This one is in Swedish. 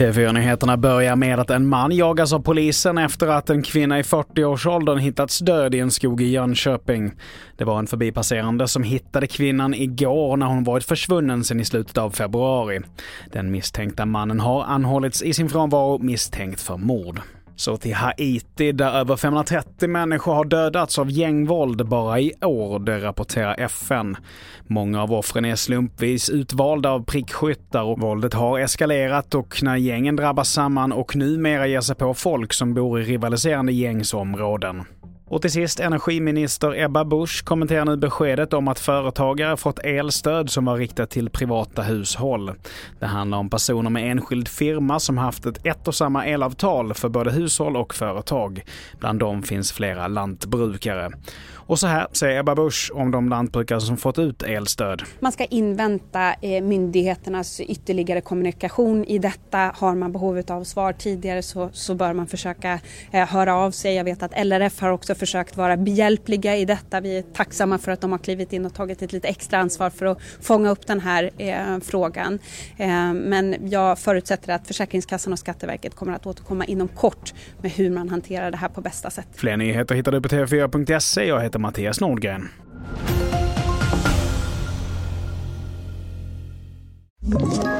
TV4-nyheterna börjar med att en man jagas av polisen efter att en kvinna i 40-årsåldern hittats död i en skog i Jönköping. Det var en förbipasserande som hittade kvinnan igår när hon varit försvunnen sedan i slutet av februari. Den misstänkta mannen har anhållits i sin frånvaro misstänkt för mord. Så till Haiti där över 530 människor har dödats av gängvåld bara i år, det rapporterar FN. Många av offren är slumpvis utvalda av prickskyttar och våldet har eskalerat och när gängen drabbas samman och numera ger sig på folk som bor i rivaliserande gängsområden. Och till sist, energiminister Ebba Busch kommenterar nu beskedet om att företagare fått elstöd som var riktat till privata hushåll. Det handlar om personer med enskild firma som haft ett ett och samma elavtal för både hushåll och företag. Bland dem finns flera lantbrukare. Och så här säger Ebba Busch om de lantbrukare som fått ut elstöd. Man ska invänta eh, myndigheternas ytterligare kommunikation i detta. Har man behov av svar tidigare så, så bör man försöka eh, höra av sig. Jag vet att LRF har också försökt vara behjälpliga i detta. Vi är tacksamma för att de har klivit in och tagit ett lite extra ansvar för att fånga upp den här eh, frågan. Eh, men jag förutsätter att Försäkringskassan och Skatteverket kommer att återkomma inom kort med hur man hanterar det här på bästa sätt. Fler nyheter hittar du på tv4.se. Jag heter Mattias Nordgren. you